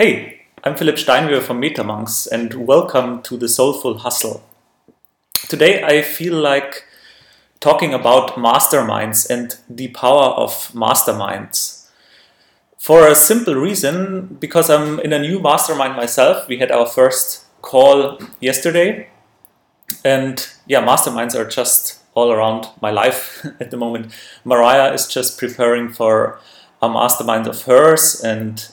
Hey, I'm Philipp Steinwehr from MetaMonks and welcome to the Soulful Hustle. Today I feel like talking about masterminds and the power of masterminds. For a simple reason, because I'm in a new mastermind myself. We had our first call yesterday, and yeah, masterminds are just all around my life at the moment. Mariah is just preparing for a mastermind of hers, and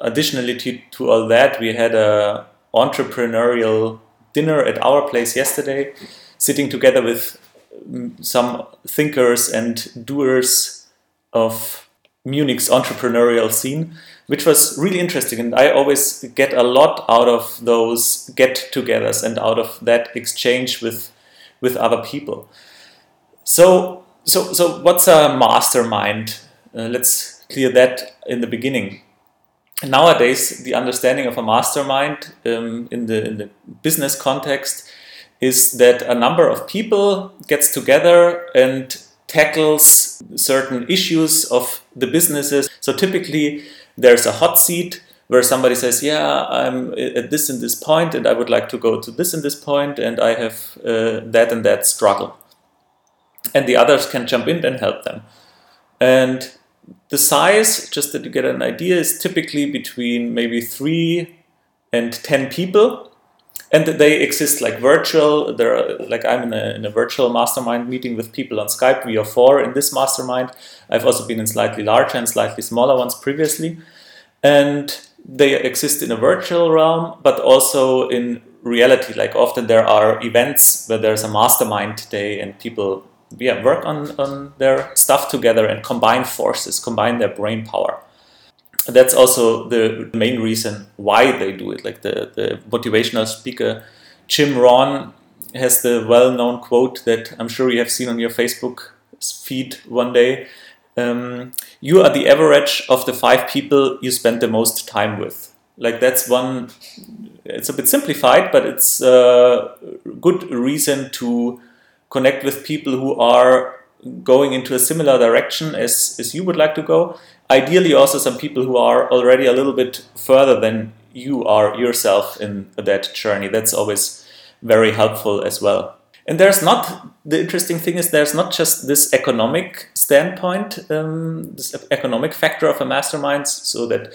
additionally to, to all that, we had a entrepreneurial dinner at our place yesterday, sitting together with mm, some thinkers and doers of Munich's entrepreneurial scene, which was really interesting. And I always get a lot out of those get-togethers and out of that exchange with with other people. So, so, so, what's a mastermind? Uh, let's clear that in the beginning. Nowadays, the understanding of a mastermind um, in the in the business context is that a number of people gets together and tackles certain issues of the businesses. So typically, there's a hot seat where somebody says, "Yeah, I'm at this and this point, and I would like to go to this and this point, and I have uh, that and that struggle," and the others can jump in and help them. And the size, just that you get an idea, is typically between maybe three and ten people and they exist like virtual. There, are, like I'm in a, in a virtual mastermind meeting with people on Skype. We are four in this mastermind. I've also been in slightly larger and slightly smaller ones previously, and they exist in a virtual realm, but also in reality. Like often there are events where there's a mastermind day and people yeah work on on their stuff together and combine forces, combine their brain power that's also the main reason why they do it. Like the, the motivational speaker Jim Rohn has the well known quote that I'm sure you have seen on your Facebook feed one day. Um, you are the average of the five people you spend the most time with. Like that's one, it's a bit simplified, but it's a good reason to connect with people who are going into a similar direction as, as you would like to go ideally also some people who are already a little bit further than you are yourself in that journey. That's always very helpful as well. And there's not the interesting thing is there's not just this economic standpoint, um, this economic factor of a mastermind, so that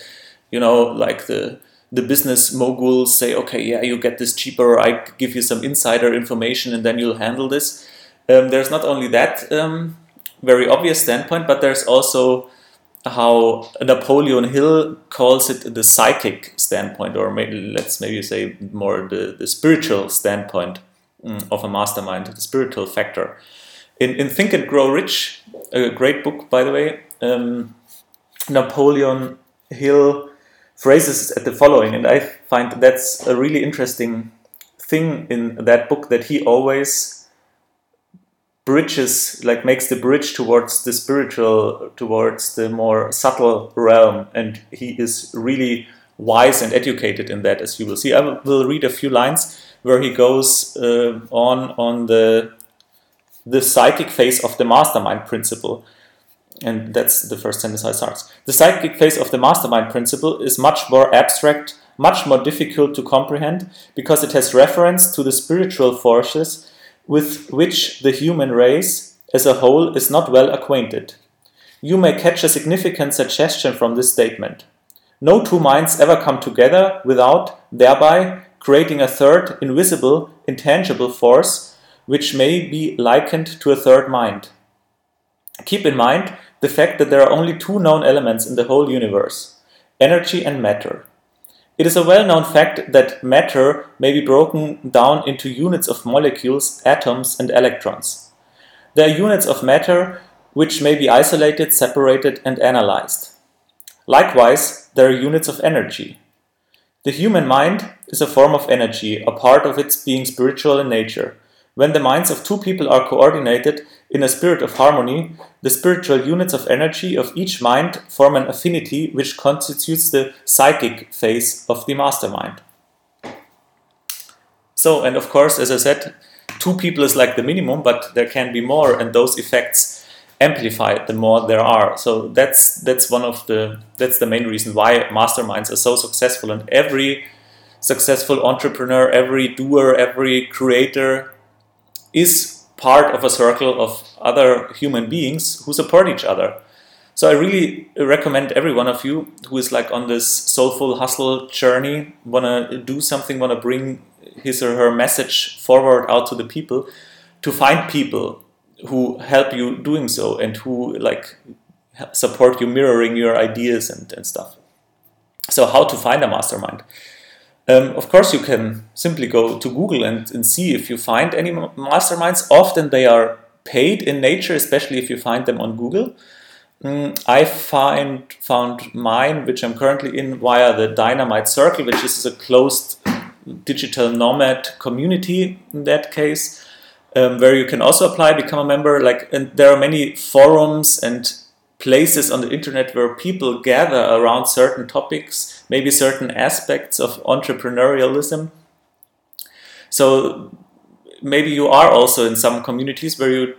you know, like the the business moguls say, okay, yeah, you get this cheaper. I give you some insider information, and then you'll handle this. Um, there's not only that um, very obvious standpoint, but there's also how Napoleon Hill calls it the psychic standpoint, or maybe let's maybe say more the, the spiritual standpoint mm, of a mastermind, the spiritual factor. In, in Think and Grow Rich, a great book, by the way, um, Napoleon Hill phrases at the following, and I find that's a really interesting thing in that book that he always bridges like makes the bridge towards the spiritual towards the more subtle realm and he is really wise and educated in that as you will see. I will read a few lines where he goes uh, on on the the psychic phase of the mastermind principle and that's the first sentence I starts. The psychic phase of the mastermind principle is much more abstract, much more difficult to comprehend because it has reference to the spiritual forces with which the human race as a whole is not well acquainted. You may catch a significant suggestion from this statement. No two minds ever come together without, thereby, creating a third, invisible, intangible force which may be likened to a third mind. Keep in mind the fact that there are only two known elements in the whole universe energy and matter. It is a well known fact that matter may be broken down into units of molecules, atoms, and electrons. There are units of matter which may be isolated, separated, and analyzed. Likewise, there are units of energy. The human mind is a form of energy, a part of its being spiritual in nature. When the minds of two people are coordinated in a spirit of harmony, the spiritual units of energy of each mind form an affinity which constitutes the psychic phase of the mastermind. So, and of course, as I said, two people is like the minimum, but there can be more, and those effects amplify the more there are. So that's that's one of the that's the main reason why masterminds are so successful. And every successful entrepreneur, every doer, every creator is part of a circle of other human beings who support each other. So I really recommend every one of you who is like on this soulful hustle journey, wanna do something, wanna bring his or her message forward out to the people, to find people who help you doing so and who like support you mirroring your ideas and, and stuff. So how to find a mastermind? Um, of course, you can simply go to Google and, and see if you find any masterminds. Often they are paid in nature, especially if you find them on Google. Mm, I find found mine, which I'm currently in, via the Dynamite Circle, which is a closed digital nomad community in that case, um, where you can also apply, become a member. Like, and there are many forums and places on the internet where people gather around certain topics, maybe certain aspects of entrepreneurialism. So maybe you are also in some communities where you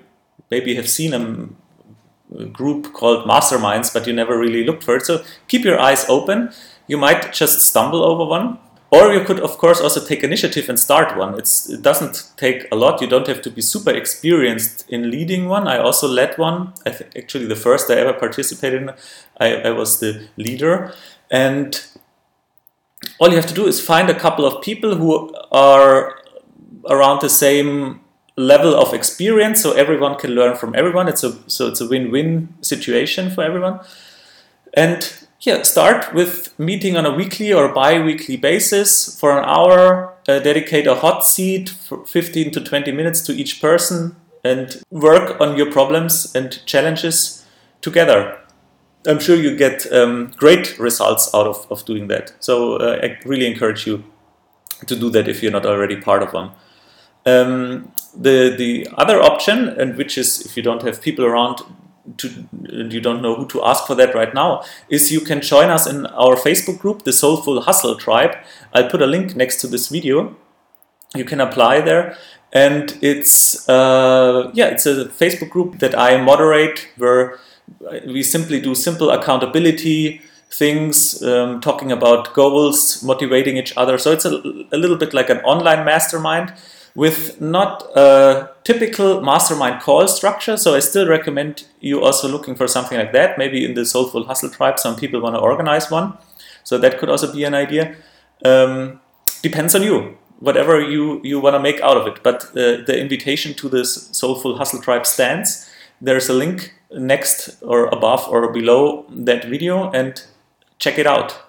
maybe have seen a group called masterminds, but you never really looked for it. So keep your eyes open. You might just stumble over one or you could, of course, also take initiative and start one. It's, it doesn't take a lot. You don't have to be super experienced in leading one. I also led one. I think actually the first I ever participated in, I, I was the leader. And all you have to do is find a couple of people who are around the same level of experience so everyone can learn from everyone it's a so it's a win-win situation for everyone and yeah, start with meeting on a weekly or bi-weekly basis for an hour. Uh, dedicate a hot seat for 15 to 20 minutes to each person and work on your problems and challenges together. I'm sure you get um, great results out of, of doing that. So uh, I really encourage you to do that if you're not already part of one. Um, the the other option, and which is if you don't have people around to, you don't know who to ask for that right now, is you can join us in our Facebook group, the Soulful Hustle Tribe. I'll put a link next to this video. You can apply there. And it's uh, yeah, it's a Facebook group that I moderate where we simply do simple accountability things, um, talking about goals, motivating each other. So it's a, a little bit like an online mastermind with not a typical mastermind call structure. So I still recommend you also looking for something like that. Maybe in the Soulful Hustle Tribe, some people want to organize one. So that could also be an idea. Um, depends on you, whatever you, you want to make out of it. But uh, the invitation to this Soulful Hustle Tribe stands. There's a link next or above or below that video and check it out.